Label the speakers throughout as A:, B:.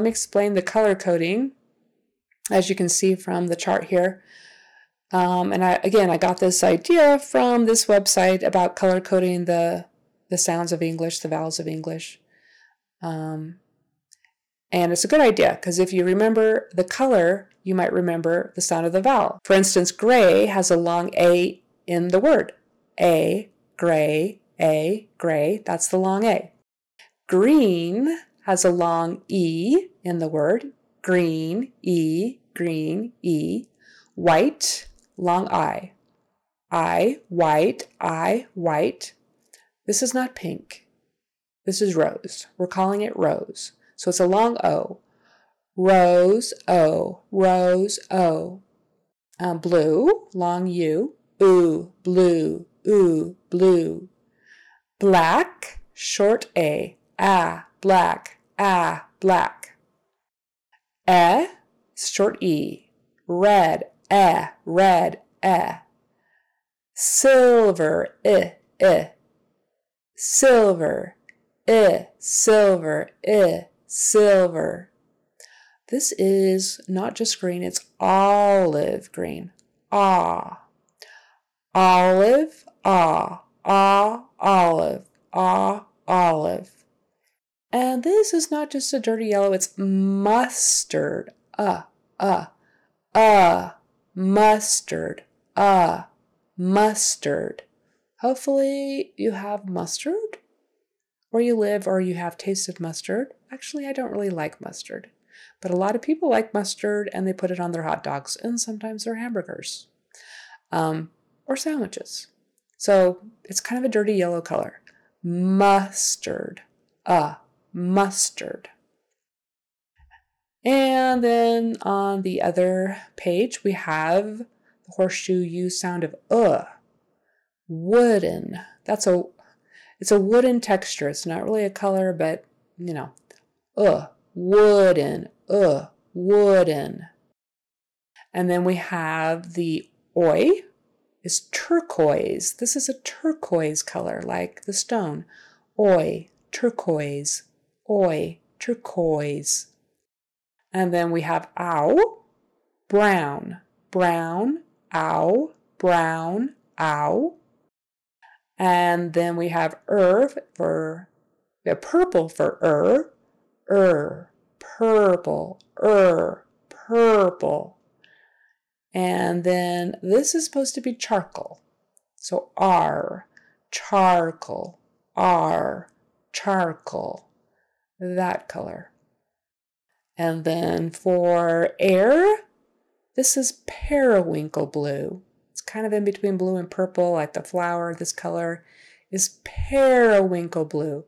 A: Let me explain the color coding, as you can see from the chart here. Um, and I, again, I got this idea from this website about color coding the, the sounds of English, the vowels of English. Um, and it's a good idea because if you remember the color, you might remember the sound of the vowel. For instance, gray has a long A in the word. A, gray, A, gray, that's the long A. Green has a long E in the word. Green, E, green, E. White, long I. I, white, I, white. This is not pink. This is rose. We're calling it rose. So it's a long O. Rose, O, rose, O. Um, blue, long U. Ooh, blue, ooh, blue. Black, short A. Ah, black, ah, black. Eh, short E. Red, eh, red, eh. Silver, eh, eh. Silver, eh, silver, eh, silver. This is not just green, it's olive green. Ah. Olive, ah, ah, olive, ah, olive. And this is not just a dirty yellow, it's mustard. Uh, uh, uh, mustard. Uh, mustard. Hopefully, you have mustard where you live or you have tasted mustard. Actually, I don't really like mustard, but a lot of people like mustard and they put it on their hot dogs and sometimes their hamburgers um, or sandwiches. So it's kind of a dirty yellow color. Mustard. Uh, mustard. And then on the other page, we have the horseshoe U sound of uh. Wooden. That's a it's a wooden texture. It's not really a color, but you know, uh, wooden, uh, wooden. And then we have the oi is turquoise. This is a turquoise color, like the stone. Oi, turquoise oi, turquoise. And then we have ow, brown, brown, ow, brown, ow. And then we have er for the purple for er, er, purple, er, purple. And then this is supposed to be charcoal. So R, charcoal, R, charcoal that color. And then for air, this is periwinkle blue. It's kind of in between blue and purple, like the flower. This color is periwinkle blue.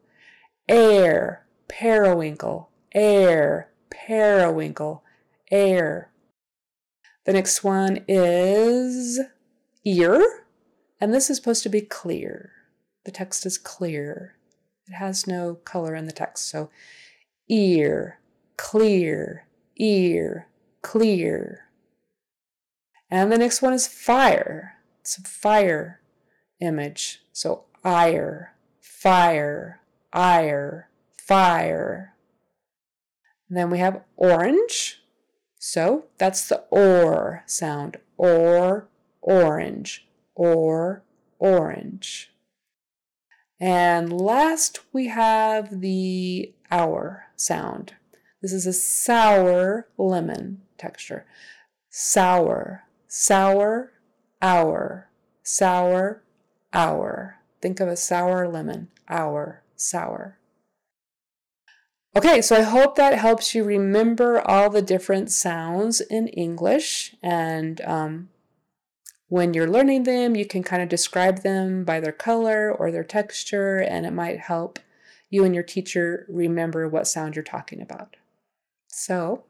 A: Air, periwinkle, air, periwinkle, air. The next one is ear, and this is supposed to be clear. The text is clear. It has no color in the text. So ear, clear, ear, clear. And the next one is fire. It's a fire image. So ire, fire, ire, fire. And then we have orange. So that's the or sound. Or, orange, or, orange. And last, we have the hour sound. This is a sour lemon texture. Sour, sour, hour, sour, hour. Think of a sour lemon, hour, sour. Okay, so I hope that helps you remember all the different sounds in English and um, when you're learning them, you can kind of describe them by their color or their texture, and it might help you and your teacher remember what sound you're talking about. So,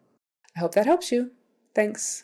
A: I hope that helps you. Thanks.